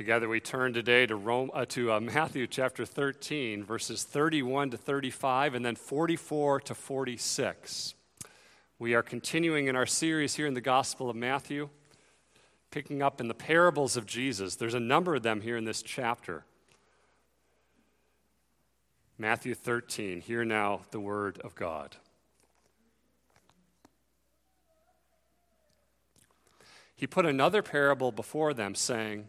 Together we turn today to, Rome, uh, to uh, Matthew chapter 13, verses 31 to 35, and then 44 to 46. We are continuing in our series here in the Gospel of Matthew, picking up in the parables of Jesus. There's a number of them here in this chapter. Matthew 13, hear now the word of God. He put another parable before them, saying,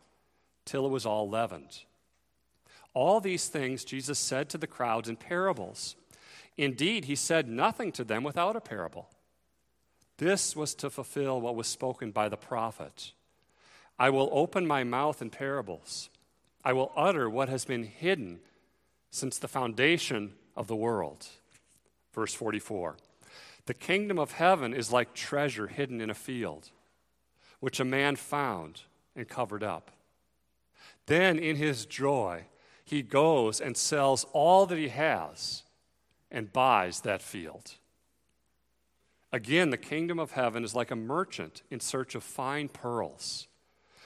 till it was all leavened. All these things Jesus said to the crowds in parables. Indeed, he said nothing to them without a parable. This was to fulfill what was spoken by the prophet I will open my mouth in parables, I will utter what has been hidden since the foundation of the world. Verse 44 The kingdom of heaven is like treasure hidden in a field, which a man found and covered up. Then, in his joy, he goes and sells all that he has and buys that field. Again, the kingdom of heaven is like a merchant in search of fine pearls,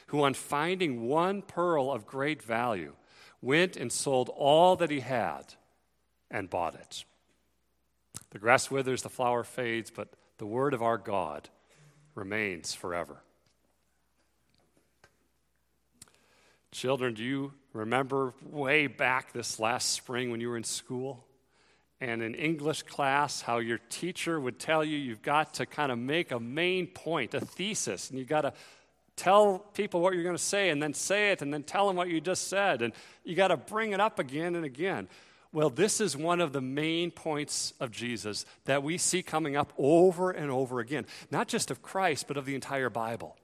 who, on finding one pearl of great value, went and sold all that he had and bought it. The grass withers, the flower fades, but the word of our God remains forever. Children, do you remember way back this last spring when you were in school? And in English class, how your teacher would tell you you've got to kind of make a main point, a thesis, and you've got to tell people what you're going to say and then say it and then tell them what you just said. And you got to bring it up again and again. Well, this is one of the main points of Jesus that we see coming up over and over again, not just of Christ, but of the entire Bible,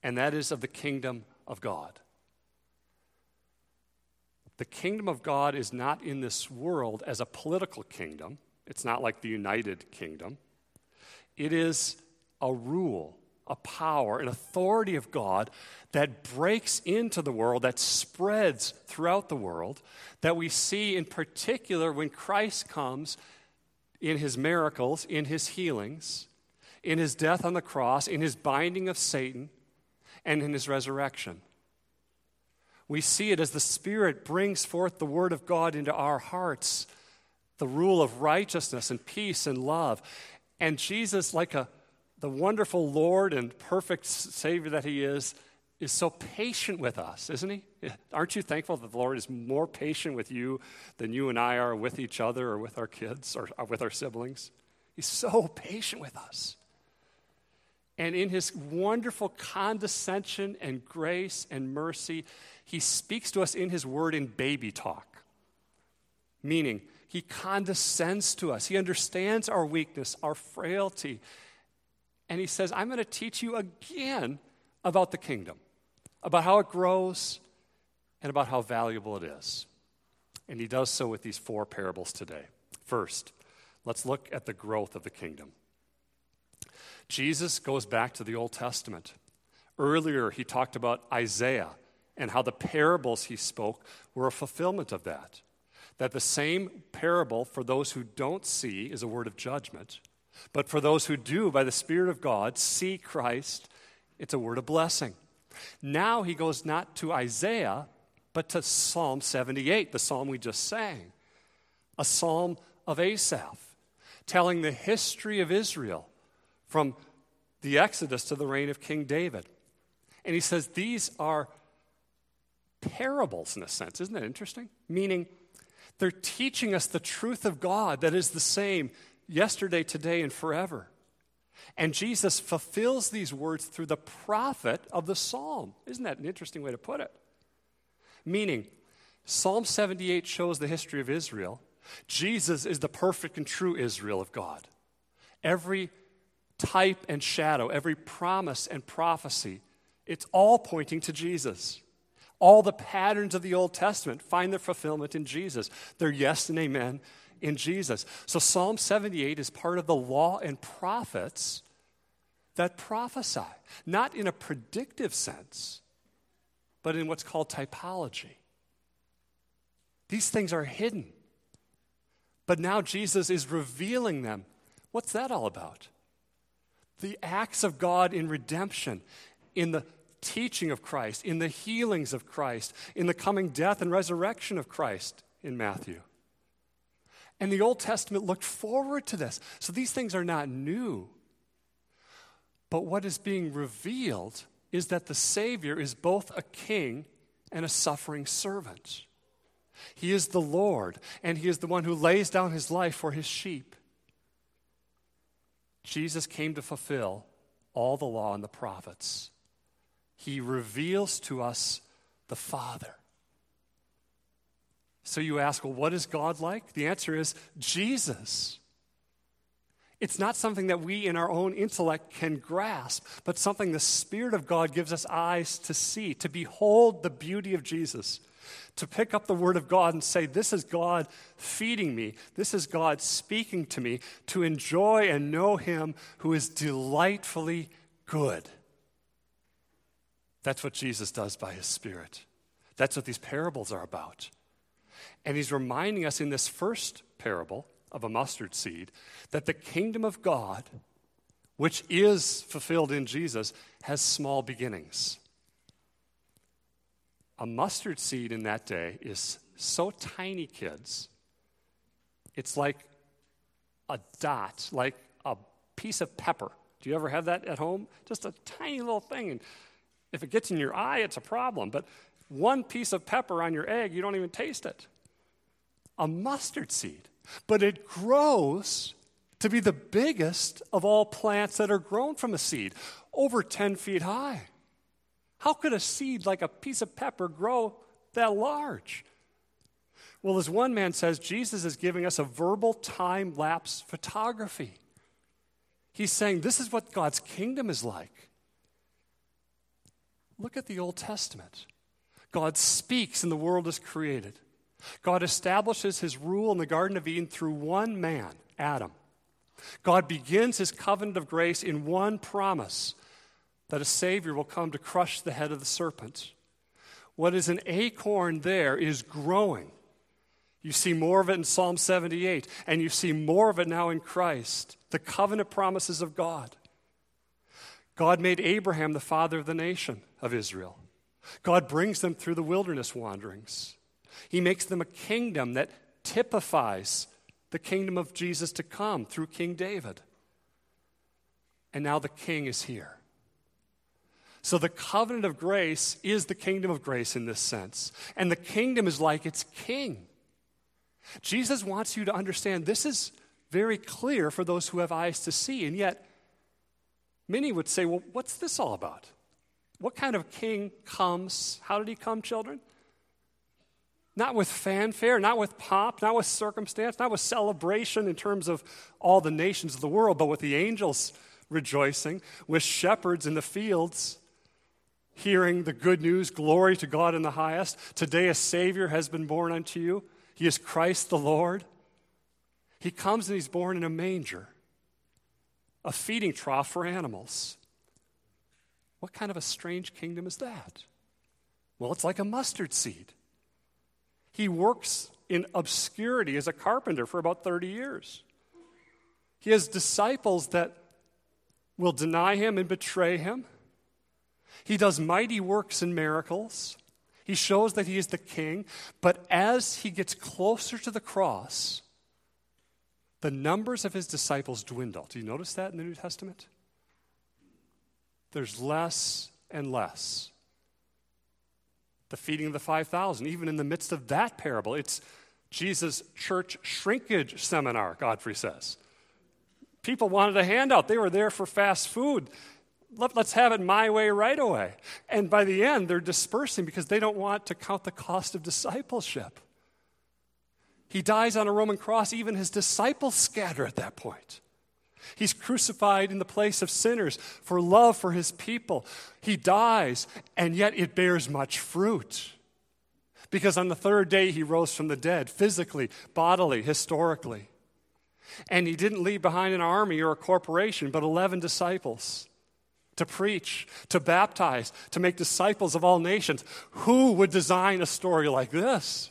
and that is of the kingdom of God. The kingdom of God is not in this world as a political kingdom, it's not like the United Kingdom. It is a rule, a power, an authority of God that breaks into the world, that spreads throughout the world, that we see in particular when Christ comes in his miracles, in his healings, in his death on the cross, in his binding of Satan, and in his resurrection. We see it as the Spirit brings forth the Word of God into our hearts, the rule of righteousness and peace and love. And Jesus, like a, the wonderful Lord and perfect Savior that He is, is so patient with us, isn't He? Aren't you thankful that the Lord is more patient with you than you and I are with each other or with our kids or with our siblings? He's so patient with us. And in his wonderful condescension and grace and mercy, he speaks to us in his word in baby talk. Meaning, he condescends to us. He understands our weakness, our frailty. And he says, I'm going to teach you again about the kingdom, about how it grows, and about how valuable it is. And he does so with these four parables today. First, let's look at the growth of the kingdom. Jesus goes back to the Old Testament. Earlier, he talked about Isaiah and how the parables he spoke were a fulfillment of that. That the same parable for those who don't see is a word of judgment, but for those who do, by the Spirit of God, see Christ, it's a word of blessing. Now he goes not to Isaiah, but to Psalm 78, the psalm we just sang, a psalm of Asaph, telling the history of Israel from the Exodus to the reign of King David. And he says these are parables in a sense. Isn't that interesting? Meaning, they're teaching us the truth of God that is the same yesterday, today, and forever. And Jesus fulfills these words through the prophet of the psalm. Isn't that an interesting way to put it? Meaning, Psalm 78 shows the history of Israel. Jesus is the perfect and true Israel of God. Every type and shadow, every promise and prophecy, it's all pointing to Jesus. All the patterns of the Old Testament find their fulfillment in Jesus. They're yes and amen in Jesus. So Psalm 78 is part of the law and prophets that prophesy, not in a predictive sense, but in what's called typology. These things are hidden. But now Jesus is revealing them. What's that all about? The acts of God in redemption, in the teaching of Christ, in the healings of Christ, in the coming death and resurrection of Christ in Matthew. And the Old Testament looked forward to this. So these things are not new. But what is being revealed is that the Savior is both a king and a suffering servant. He is the Lord, and He is the one who lays down His life for His sheep. Jesus came to fulfill all the law and the prophets. He reveals to us the Father. So you ask, well, what is God like? The answer is Jesus. It's not something that we in our own intellect can grasp, but something the Spirit of God gives us eyes to see, to behold the beauty of Jesus, to pick up the Word of God and say, This is God feeding me, this is God speaking to me, to enjoy and know Him who is delightfully good. That's what Jesus does by His Spirit. That's what these parables are about. And he's reminding us in this first parable of a mustard seed that the kingdom of God, which is fulfilled in Jesus, has small beginnings. A mustard seed in that day is so tiny, kids. It's like a dot, like a piece of pepper. Do you ever have that at home? Just a tiny little thing. And if it gets in your eye, it's a problem. But one piece of pepper on your egg, you don't even taste it a mustard seed, but it grows to be the biggest of all plants that are grown from a seed, over 10 feet high. How could a seed like a piece of pepper grow that large? Well, as one man says, Jesus is giving us a verbal time lapse photography. He's saying this is what God's kingdom is like. Look at the Old Testament. God speaks and the world is created. God establishes his rule in the Garden of Eden through one man, Adam. God begins his covenant of grace in one promise that a Savior will come to crush the head of the serpent. What is an acorn there is growing. You see more of it in Psalm 78, and you see more of it now in Christ, the covenant promises of God. God made Abraham the father of the nation of Israel. God brings them through the wilderness wanderings. He makes them a kingdom that typifies the kingdom of Jesus to come through King David. And now the king is here. So the covenant of grace is the kingdom of grace in this sense. And the kingdom is like its king. Jesus wants you to understand this is very clear for those who have eyes to see. And yet, many would say, well, what's this all about? What kind of king comes? How did he come, children? Not with fanfare, not with pomp, not with circumstance, not with celebration in terms of all the nations of the world, but with the angels rejoicing, with shepherds in the fields hearing the good news glory to God in the highest. Today a Savior has been born unto you. He is Christ the Lord. He comes and he's born in a manger, a feeding trough for animals. What kind of a strange kingdom is that? Well, it's like a mustard seed. He works in obscurity as a carpenter for about 30 years. He has disciples that will deny him and betray him. He does mighty works and miracles. He shows that he is the king. But as he gets closer to the cross, the numbers of his disciples dwindle. Do you notice that in the New Testament? There's less and less the feeding of the 5,000. Even in the midst of that parable, it's Jesus' church shrinkage seminar, Godfrey says. People wanted a handout, they were there for fast food. Let, us have it my way right away. And by the end, they're dispersing because they don't want to count the cost of discipleship. He dies on a Roman cross, even his disciples scatter at that point. He's crucified in the place of sinners for love for his people. He dies, and yet it bears much fruit. Because on the third day he rose from the dead, physically, bodily, historically. And he didn't leave behind an army or a corporation, but 11 disciples to preach, to baptize, to make disciples of all nations. Who would design a story like this?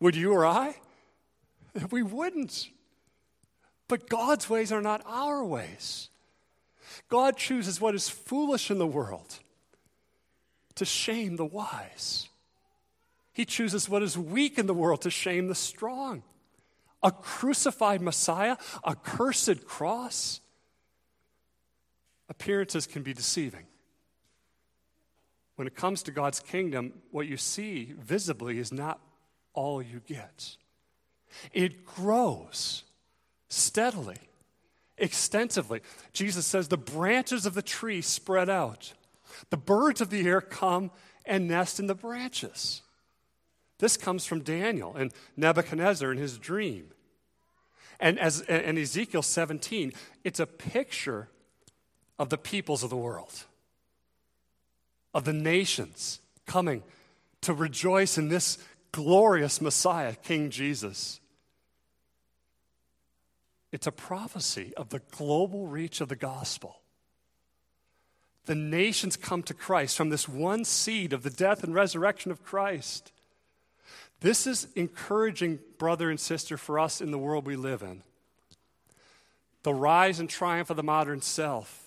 Would you or I? We wouldn't. But God's ways are not our ways. God chooses what is foolish in the world to shame the wise. He chooses what is weak in the world to shame the strong. A crucified Messiah, a cursed cross. Appearances can be deceiving. When it comes to God's kingdom, what you see visibly is not all you get. It grows steadily, extensively. Jesus says the branches of the tree spread out, the birds of the air come and nest in the branches. This comes from Daniel and Nebuchadnezzar in his dream. And, as, and Ezekiel 17, it's a picture of the peoples of the world, of the nations coming to rejoice in this glorious Messiah, King Jesus. It's a prophecy of the global reach of the gospel. The nations come to Christ from this one seed of the death and resurrection of Christ. This is encouraging, brother and sister, for us in the world we live in. The rise and triumph of the modern self,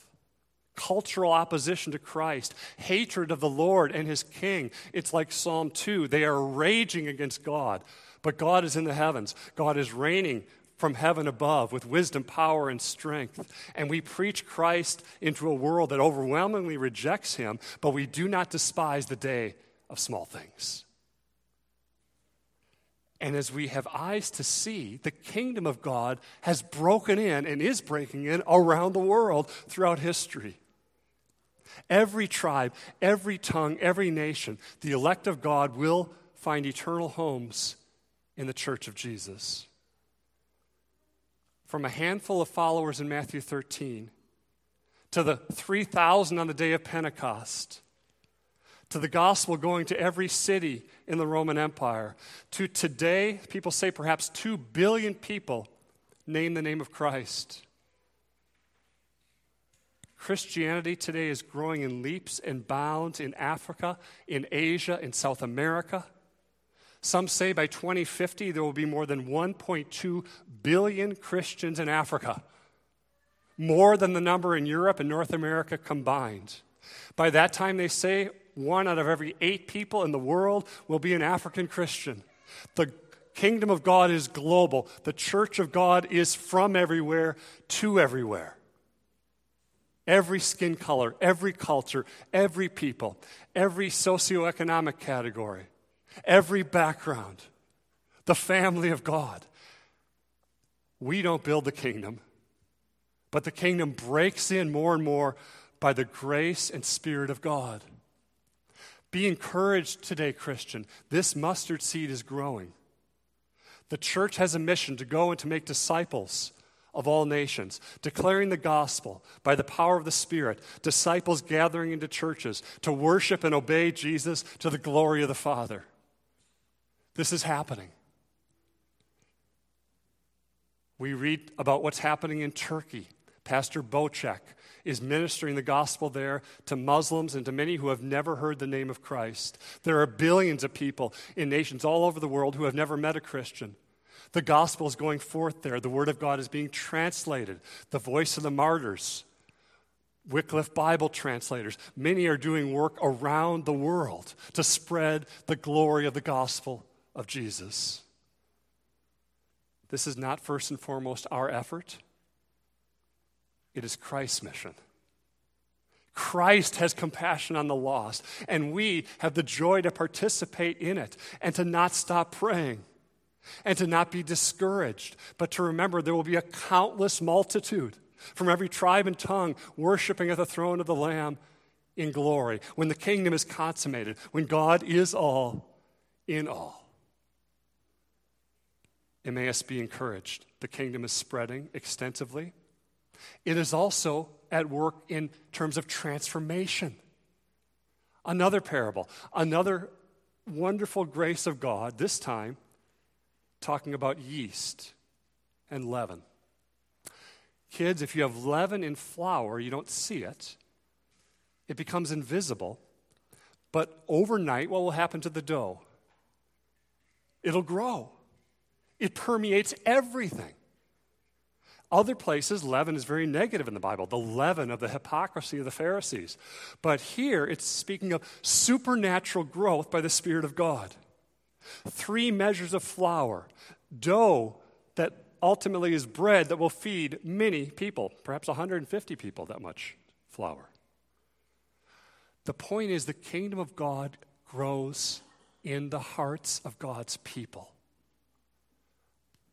cultural opposition to Christ, hatred of the Lord and his king. It's like Psalm 2. They are raging against God, but God is in the heavens. God is reigning from heaven above with wisdom, power, and strength. And we preach Christ into a world that overwhelmingly rejects him, but we do not despise the day of small things. And as we have eyes to see, the kingdom of God has broken in and is breaking in around the world throughout history. Every tribe, every tongue, every nation, the elect of God will find eternal homes in the church of Jesus from a handful of followers in Matthew 13 to the 3,000 on the day of Pentecost, to the gospel going to every city in the Roman Empire, to today, people say perhaps 2 billion people name the name of Christ. Christianity today is growing in leaps and bounds in Africa, in Asia, in South America. Some say by 2050 there will be more than 1.2 billion Christians in Africa, more than the number in Europe and North America combined. By that time, they say one out of every eight people in the world will be an African Christian. The kingdom of God is global, the church of God is from everywhere to everywhere. Every skin color, every culture, every people, every socioeconomic category every background, the family of God. We don't build the kingdom, but the kingdom breaks in more and more by the grace and Spirit of God. Be encouraged today, Christian. This mustard seed is growing. The church has a mission to go and to make disciples of all nations, declaring the gospel by the power of the Spirit, disciples gathering into churches to worship and obey Jesus to the glory of the Father. This is happening. We read about what's happening in Turkey. Pastor Bocek is ministering the gospel there to Muslims and to many who have never heard the name of Christ. There are billions of people in nations all over the world who have never met a Christian. The gospel is going forth there. The word of God is being translated. The voice of the martyrs, Wycliffe Bible translators, many are doing work around the world to spread the glory of the gospel of Jesus. This is not first and foremost our effort, it is Christ's mission. Christ has compassion on the lost, and we have the joy to participate in it and to not stop praying and to not be discouraged, but to remember there will be a countless multitude from every tribe and tongue worshiping at the throne of the Lamb in glory when the kingdom is consummated, when God is all in all. Emmaus be encouraged. The kingdom is spreading extensively. it is also at work in terms of transformation. Another parable, another wonderful grace of God, this time talking about yeast and leaven. Kids, if you have leaven in flour, you don't see it, it becomes invisible. But overnight, what will happen to the dough? It'll grow, it permeates everything. Other places, leaven is very negative in the Bible, the leaven of the hypocrisy of the Pharisees. But here, it's speaking of supernatural growth by the Spirit of God. Three measures of flour, dough that ultimately is bread that will feed many people, perhaps 150 people, that much flour. The point is, the kingdom of God grows in the hearts of God's people.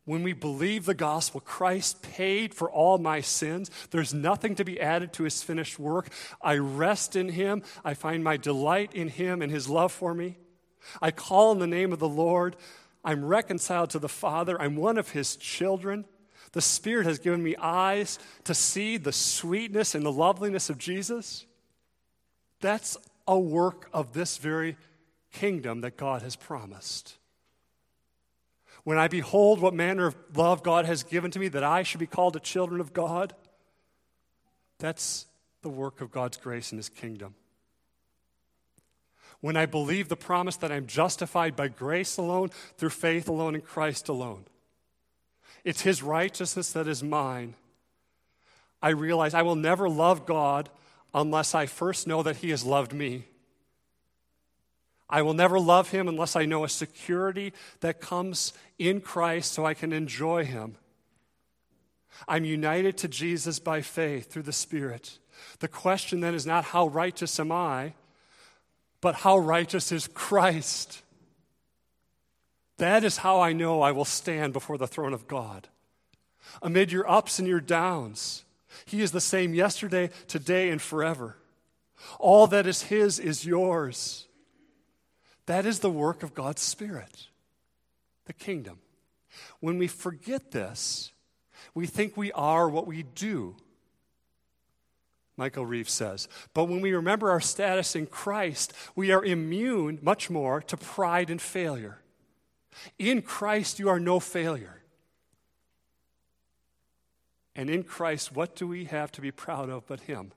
When we believe the gospel, Christ paid for all my sins. There's nothing to be added to his finished work. I rest in him. I find my delight in him and his love for me. I call in the name of the Lord. I'm reconciled to the Father. I'm one of his children. The Spirit has given me eyes to see the sweetness and the loveliness of Jesus. That's a work of this very kingdom that God has promised. When I behold what manner of love God has given to me, that I should be called a children of God, that's the work of God's grace in His kingdom. When I believe the promise that I'm justified by grace alone, through faith alone, in Christ alone, it's His righteousness that is mine. I realize I will never love God unless I first know that He has loved me. I will never love him unless I know a security that comes in Christ so I can enjoy him. I'm united to Jesus by faith through the Spirit. The question then is not how righteous am I, but how righteous is Christ? That is how I know I will stand before the throne of God. Amid your ups and your downs, He is the same yesterday, today, and forever. All that is His is yours. That is the work of God's Spirit, the kingdom. When we forget this, we think we are what we do. Michael Reeves says. But when we remember our status in Christ, we are immune much more to pride and failure. In Christ, you are no failure. And in Christ, what do we have to be proud of but Him?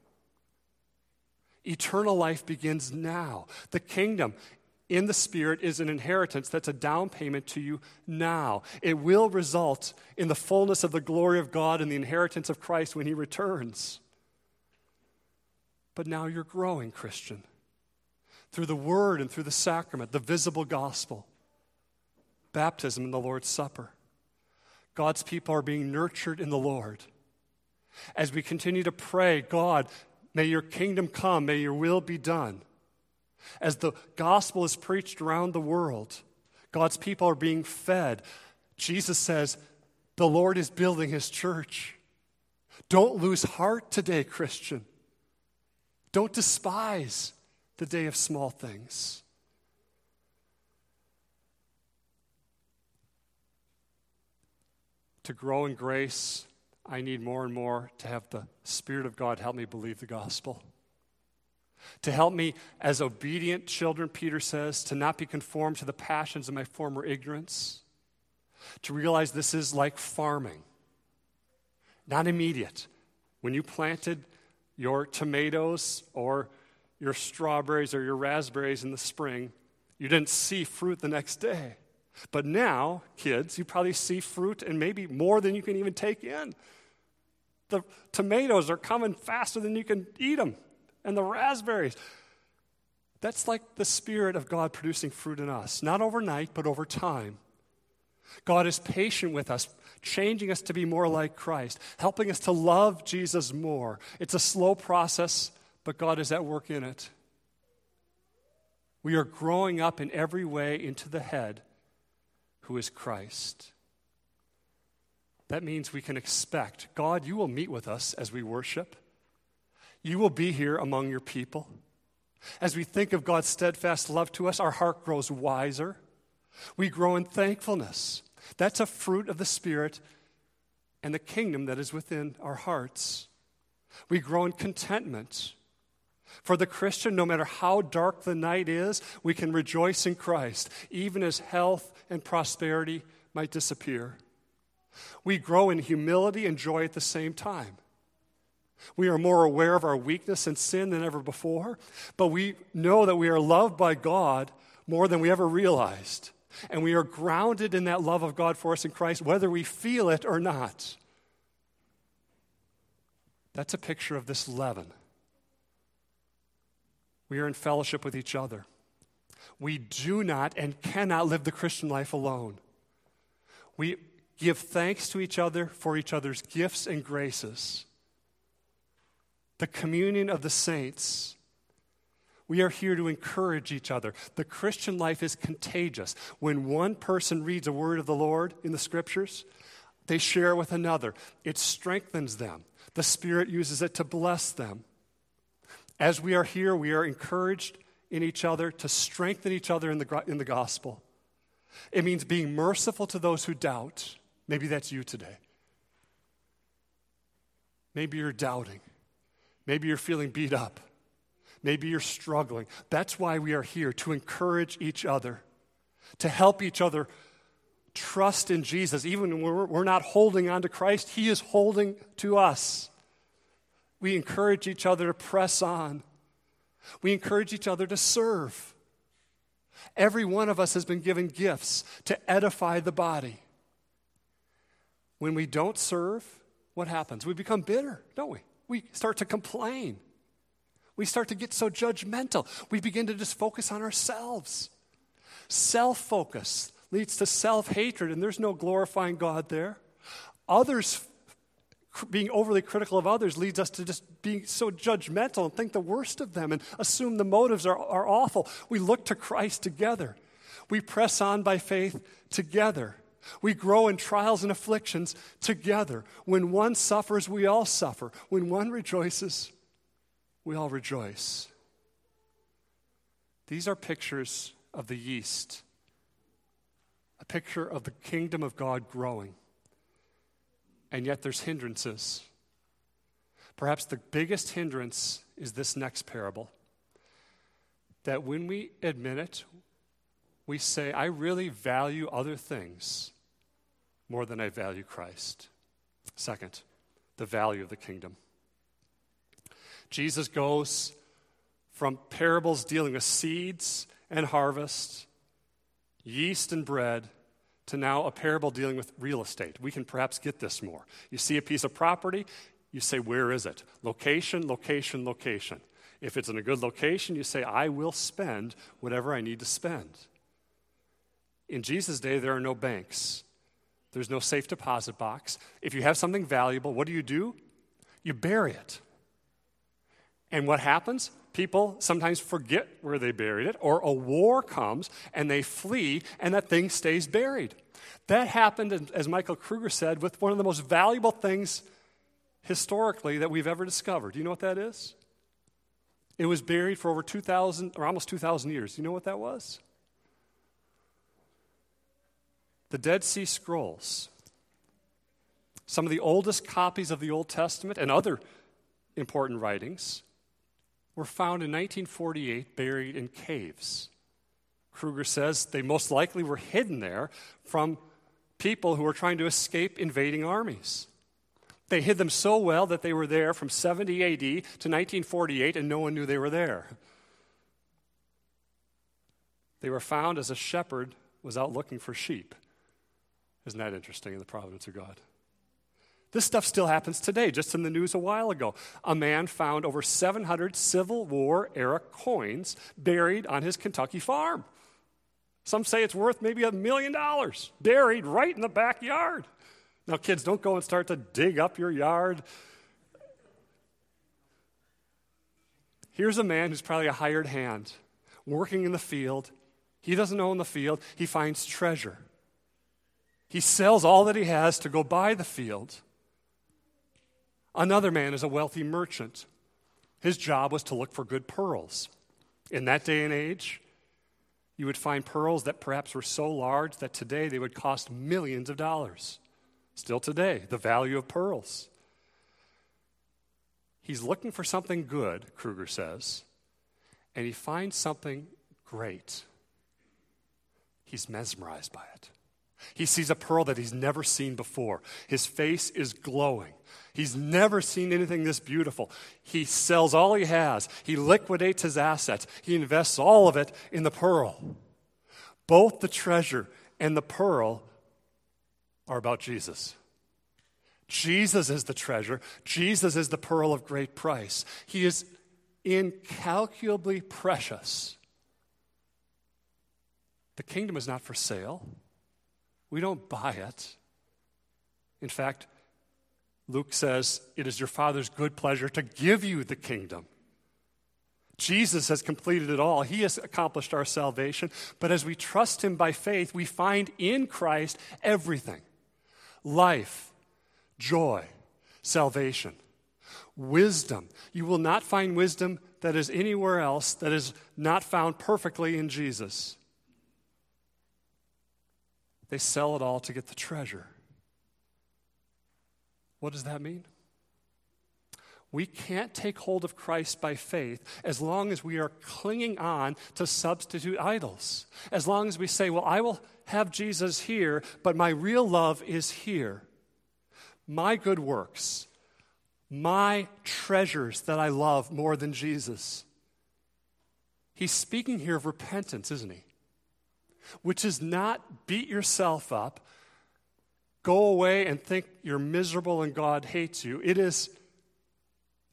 Eternal life begins now. The kingdom in the Spirit is an inheritance that's a down payment to you now. It will result in the fullness of the glory of God and the inheritance of Christ when He returns. But now you're growing, Christian, through the Word and through the sacrament, the visible gospel, baptism and the Lord's Supper. God's people are being nurtured in the Lord. As we continue to pray, God, may your kingdom come, may your will be done as the gospel is preached around the world, God's people are being fed. Jesus says, The Lord is building his church. Don't lose heart today, Christian. Don't despise the day of small things. To grow in grace, I need more and more to have the Spirit of God help me believe the gospel to help me as obedient children, Peter says, to not be conformed to the passions of my former ignorance, to realize this is like farming, not immediate. When you planted your tomatoes or your strawberries or your raspberries in the spring, you didn't see fruit the next day. But now, kids, you probably see fruit and maybe more than you can even take in. The tomatoes are coming faster than you can eat them and the raspberries. That's like the Spirit of God producing fruit in us, not overnight, but over time. God is patient with us, changing us to be more like Christ, helping us to love Jesus more. It's a slow process, but God is at work in it. We are growing up in every way into the head, who is Christ. That means we can expect God, you will meet with us as we worship. You will be here among your people. As we think of God's steadfast love to us, our heart grows wiser. We grow in thankfulness. That's a fruit of the Spirit and the kingdom that is within our hearts. We grow in contentment. For the Christian, no matter how dark the night is, we can rejoice in Christ, even as health and prosperity might disappear. We grow in humility and joy at the same time. We are more aware of our weakness and sin than ever before, but we know that we are loved by God more than we ever realized. And we are grounded in that love of God for us in Christ, whether we feel it or not. That's a picture of this leaven. We are in fellowship with each other. We do not and cannot live the Christian life alone. We give thanks to each other for each other's gifts and graces. The communion of the saints. We are here to encourage each other. The Christian life is contagious. When one person reads a word of the Lord in the scriptures, they share with another. It strengthens them. The Spirit uses it to bless them. As we are here, we are encouraged in each other to strengthen each other in the, in the gospel. It means being merciful to those who doubt. Maybe that's you today. Maybe you're doubting. Maybe you're feeling beat up. Maybe you're struggling. That's why we are here to encourage each other, to help each other trust in Jesus. Even when we're, not holding on to Christ, He is holding to us. We encourage each other to press on. We encourage each other to serve. Every one of us has been given gifts to edify the body. When we don't serve, what happens? We become bitter, don't we? We start to complain. We start to get so judgmental. We begin to just focus on ourselves. Self focus leads to self hatred, and there's no glorifying God there. Others being overly critical of others leads us to just being so judgmental and think the worst of them and assume the motives are, are awful. We look to Christ together. We press on by faith together. We grow in trials and afflictions together. When one suffers, we all suffer. When one rejoices, we all rejoice. These are pictures of the yeast, a picture of the kingdom of God growing and yet there's hindrances. Perhaps the biggest hindrance is this next parable that when we admit it, we say, I really value other things more than I value Christ. Second, the value of the kingdom. Jesus goes from parables dealing with seeds and harvest, yeast and bread, to now a parable dealing with real estate. We can perhaps get this more. You see a piece of property, you say, Where is it? Location, location, location. If it's in a good location, you say, I will spend whatever I need to spend. In Jesus' day, there are no banks, there's no safe deposit box. If you have something valuable, what do you do? You bury it. And what happens? People sometimes forget where they buried it, or a war comes and they flee, and that thing stays buried. That happened, as Michael Kruger said, with one of the most valuable things historically that we've ever discovered. Do you know what that is? It was buried for over 2,000 or almost 2,000 years. Do you know what that was? The Dead Sea Scrolls. Some of the oldest copies of the Old Testament and other important writings were found in 1948 buried in caves. Kruger says they most likely were hidden there from people who were trying to escape invading armies. They hid them so well that they were there from 70 AD to 1948 and no one knew they were there. They were found as a shepherd was out looking for sheep. Isn't that interesting in the providence of God? This stuff still happens today. Just in the news a while ago, a man found over 700 Civil War era coins buried on his Kentucky farm. Some say it's worth maybe a million dollars, buried right in the backyard. Now, kids, don't go and start to dig up your yard. Here's a man who's probably a hired hand working in the field. He doesn't own the field, he finds treasure. He sells all that he has to go buy the field. Another man is a wealthy merchant. His job was to look for good pearls. In that day and age, you would find pearls that perhaps were so large that today they would cost millions of dollars. Still today, the value of pearls. He's looking for something good, Kruger says, and he finds something great. He's mesmerized by it. He sees a pearl that he's never seen before. His face is glowing. He's never seen anything this beautiful. He sells all he has, he liquidates his assets, he invests all of it in the pearl. Both the treasure and the pearl are about Jesus. Jesus is the treasure. Jesus is the pearl of great price. He is incalculably precious. The kingdom is not for sale. We don't buy it. In fact, Luke says, It is your Father's good pleasure to give you the kingdom. Jesus has completed it all. He has accomplished our salvation. But as we trust Him by faith, we find in Christ everything life, joy, salvation, wisdom. You will not find wisdom that is anywhere else that is not found perfectly in Jesus. They sell it all to get the treasure. What does that mean? We can't take hold of Christ by faith as long as we are clinging on to substitute idols. As long as we say, Well, I will have Jesus here, but my real love is here. My good works, my treasures that I love more than Jesus. He's speaking here of repentance, isn't he? Which is not beat yourself up, go away and think you're miserable and God hates you. It is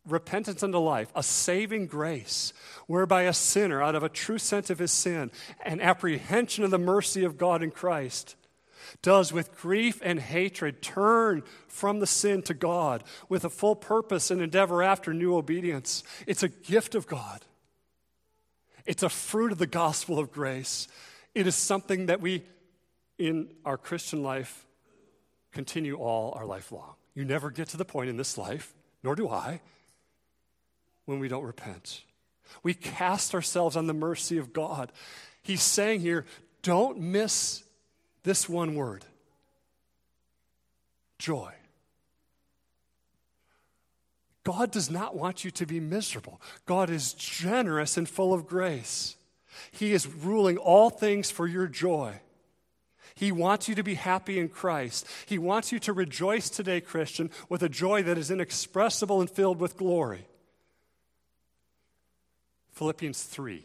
repentance unto life, a saving grace, whereby a sinner, out of a true sense of his sin and apprehension of the mercy of God in Christ, does with grief and hatred turn from the sin to God with a full purpose and endeavor after new obedience. It's a gift of God. It's a fruit of the gospel of grace. It is something that we, in our Christian life, continue all our life long. You never get to the point in this life, nor do I, when we don't repent. We cast ourselves on the mercy of God. He's saying here, don't miss this one word joy. God does not want you to be miserable. God is generous and full of grace. He is ruling all things for your joy. He wants you to be happy in Christ. He wants you to rejoice today, Christian, with a joy that is inexpressible and filled with glory. Philippians 3.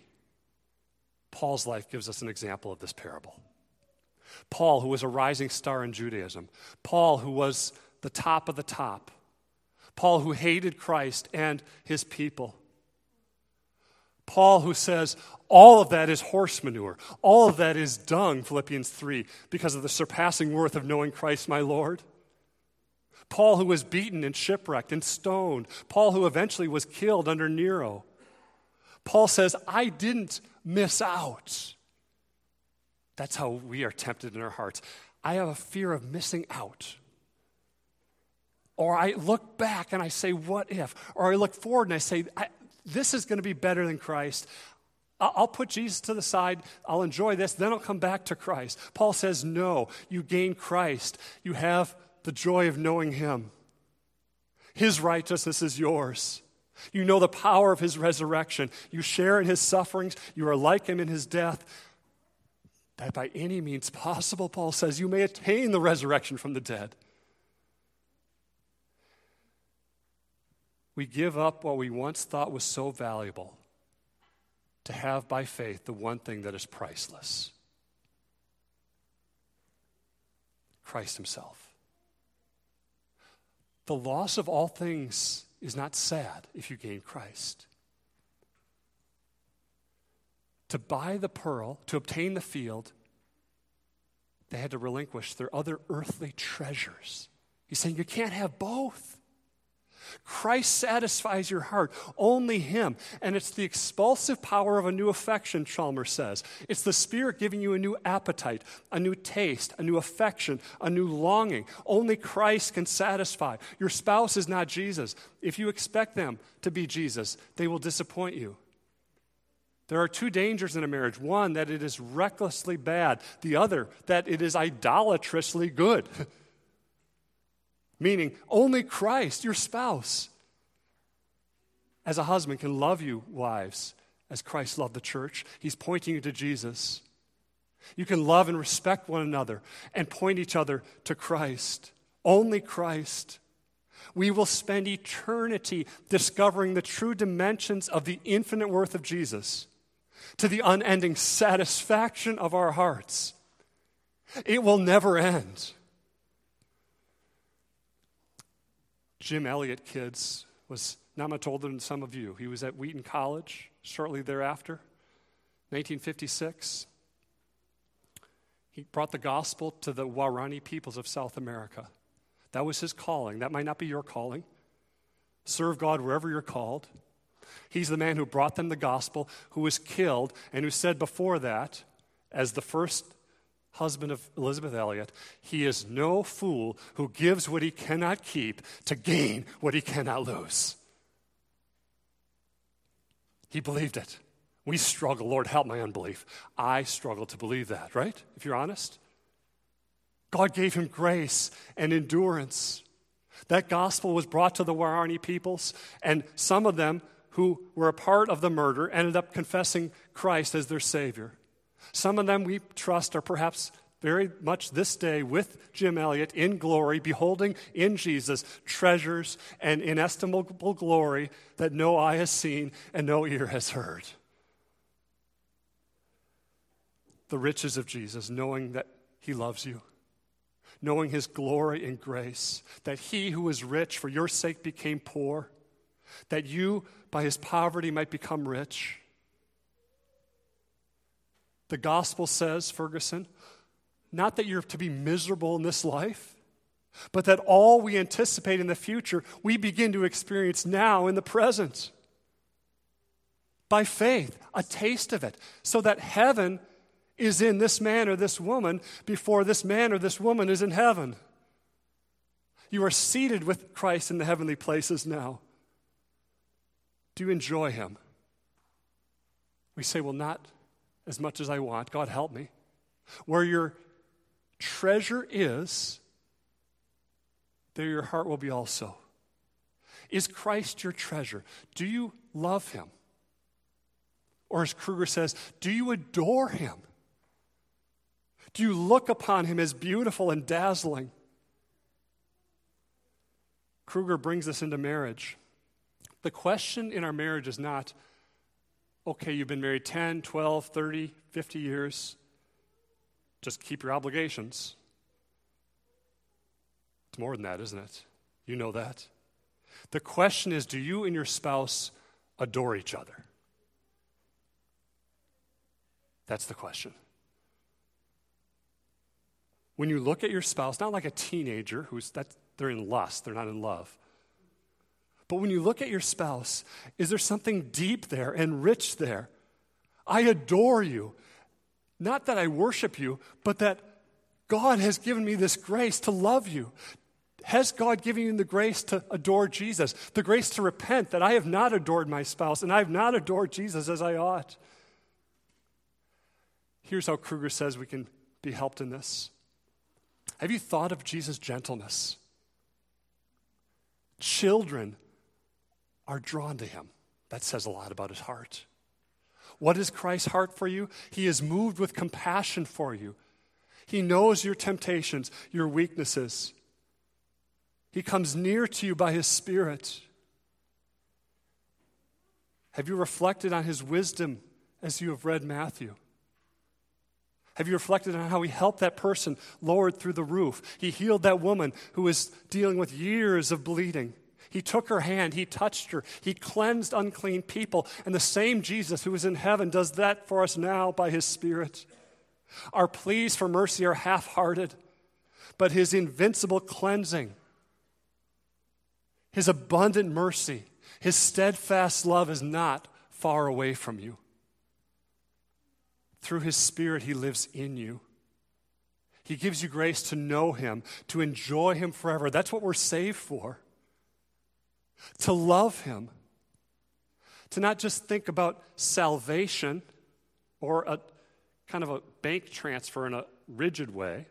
Paul's life gives us an example of this parable. Paul, who was a rising star in Judaism, Paul, who was the top of the top, Paul, who hated Christ and his people. Paul, who says, all of that is horse manure. All of that is dung, Philippians 3, because of the surpassing worth of knowing Christ my Lord. Paul, who was beaten and shipwrecked and stoned. Paul, who eventually was killed under Nero. Paul says, I didn't miss out. That's how we are tempted in our hearts. I have a fear of missing out. Or I look back and I say, What if? Or I look forward and I say, I, this is going to be better than Christ. I'll put Jesus to the side. I'll enjoy this. Then I'll come back to Christ. Paul says, No, you gain Christ. You have the joy of knowing Him. His righteousness is yours. You know the power of His resurrection. You share in His sufferings. You are like Him in His death. That by any means possible, Paul says, you may attain the resurrection from the dead. We give up what we once thought was so valuable to have by faith the one thing that is priceless Christ Himself. The loss of all things is not sad if you gain Christ. To buy the pearl, to obtain the field, they had to relinquish their other earthly treasures. He's saying you can't have both. Christ satisfies your heart, only Him. And it's the expulsive power of a new affection, Chalmers says. It's the Spirit giving you a new appetite, a new taste, a new affection, a new longing. Only Christ can satisfy. Your spouse is not Jesus. If you expect them to be Jesus, they will disappoint you. There are two dangers in a marriage one, that it is recklessly bad, the other, that it is idolatrously good. meaning only Christ, your spouse, as a husband can love you, wives, as Christ loved the church. He's pointing you to Jesus. You can love and respect one another and point each other to Christ. Only Christ. We will spend eternity discovering the true dimensions of the infinite worth of Jesus to the unending satisfaction of our hearts. It will never end. Jim Elliot, kids, was not much older than some of you. He was at Wheaton College shortly thereafter, 1956. He brought the gospel to the Waorani peoples of South America. That was his calling. That might not be your calling. Serve God wherever you're called. He's the man who brought them the gospel, who was killed, and who said before that, as the first husband of Elisabeth Elliot, he is no fool who gives what he cannot keep to gain what he cannot lose. He believed it. We struggle. Lord, help my unbelief. I struggle to believe that, right? If you're honest. God gave him grace and endurance. That gospel was brought to the Waorani peoples, and some of them who were a part of the murder ended up confessing Christ as their Savior. Some of them we trust are perhaps very much this day with Jim Elliot in glory, beholding in Jesus treasures and inestimable glory that no eye has seen and no ear has heard. The riches of Jesus, knowing that He loves you, knowing His glory and grace, that He who is rich for your sake became poor, that you by His poverty might become rich. The gospel says, Ferguson, not that you're to be miserable in this life, but that all we anticipate in the future, we begin to experience now in the present. By faith, a taste of it, so that heaven is in this man or this woman before this man or this woman is in heaven. You are seated with Christ in the heavenly places now. Do you enjoy him? We say, well, not as much as I want. God, help me. Where your treasure is, there your heart will be also. Is Christ your treasure? Do you love him? Or as Kruger says, do you adore him? Do you look upon him as beautiful and dazzling? Kruger brings us into marriage. The question in our marriage is not, okay, you've been married 10, 12, 30, 50 years. Just keep your obligations. It's more than that, isn't it? You know that. The question is do you and your spouse adore each other? That's the question. When you look at your spouse, not like a teenager who's that they're in lust, they're not in love. But when you look at your spouse, is there something deep there and rich there? I adore you. Not that I worship you, but that God has given me this grace to love you. Has God given you the grace to adore Jesus? The grace to repent that I have not adored my spouse and I have not adored Jesus as I ought? Here's how Kruger says we can be helped in this. Have you thought of Jesus' gentleness? Children are drawn to him. That says a lot about his heart. What is Christ's heart for you? He is moved with compassion for you. He knows your temptations, your weaknesses. He comes near to you by His Spirit. Have you reflected on His wisdom as you have read Matthew? Have you reflected on how He helped that person lowered through the roof? He healed that woman who was dealing with years of bleeding. He took her hand, he touched her, he cleansed unclean people. And the same Jesus who is in heaven does that for us now by his Spirit. Our pleas for mercy are half hearted, but his invincible cleansing, his abundant mercy, his steadfast love is not far away from you. Through his Spirit, he lives in you. He gives you grace to know him, to enjoy him forever. That's what we're saved for to love Him, to not just think about salvation or a kind of a bank transfer in a rigid way,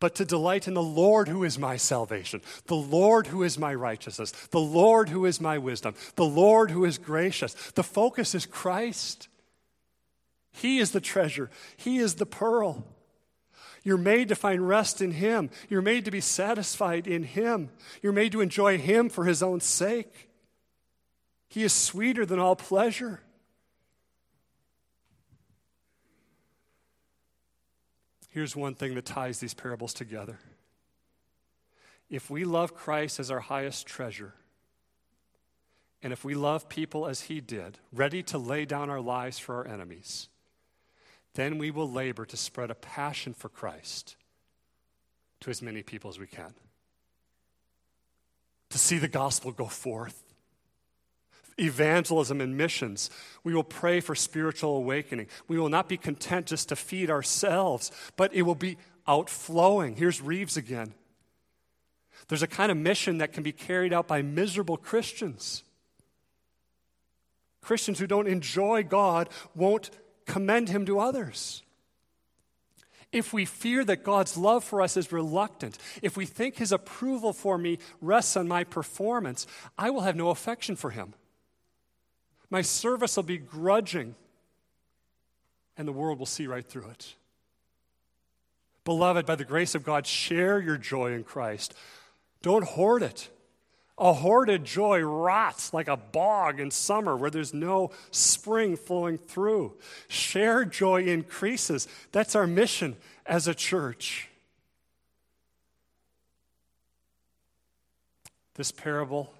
but to delight in the Lord who is my salvation, the Lord who is my righteousness, the Lord who is my wisdom, the Lord who is gracious. The focus is Christ. He is the treasure, He is the pearl. You're made to find rest in Him. You're made to be satisfied in Him. You're made to enjoy Him for His own sake. He is sweeter than all pleasure. Here's one thing that ties these parables together. If we love Christ as our highest treasure, and if we love people as He did, ready to lay down our lives for our enemies, then we will labor to spread a passion for Christ to as many people as we can. To see the gospel go forth. Evangelism and missions. We will pray for spiritual awakening. We will not be content just to feed ourselves, but it will be outflowing. Here's Reeves again. There's a kind of mission that can be carried out by miserable Christians. Christians who don't enjoy God won't commend him to others. If we fear that God's love for us is reluctant, if we think his approval for me rests on my performance, I will have no affection for him. My service will be grudging, and the world will see right through it. Beloved, by the grace of God, share your joy in Christ. Don't hoard it. A hoarded joy rots like a bog in summer where there's no spring flowing through. Shared joy increases. That's our mission as a church. This parable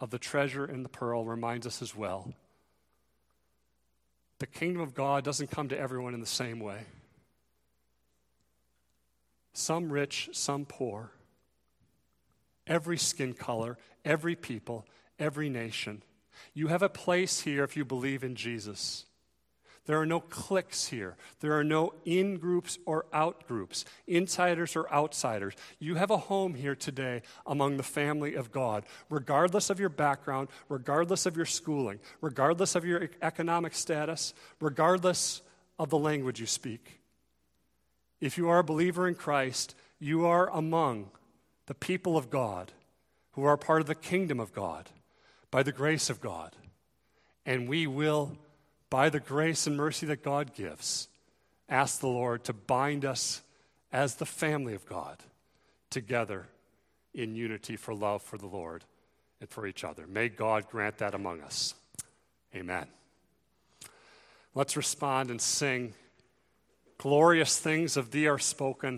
of the treasure and the pearl reminds us as well. The kingdom of God doesn't come to everyone in the same way. Some rich, some poor every skin color, every people, every nation. You have a place here if you believe in Jesus. There are no cliques here. There are no in groups or out groups, insiders or outsiders. You have a home here today among the family of God, regardless of your background, regardless of your schooling, regardless of your economic status, regardless of the language you speak. If you are a believer in Christ, you are among the people of God who are part of the kingdom of God by the grace of God. And we will, by the grace and mercy that God gives, ask the Lord to bind us as the family of God together in unity for love for the Lord and for each other. May God grant that among us. Amen. Let's respond and sing. Glorious things of thee are spoken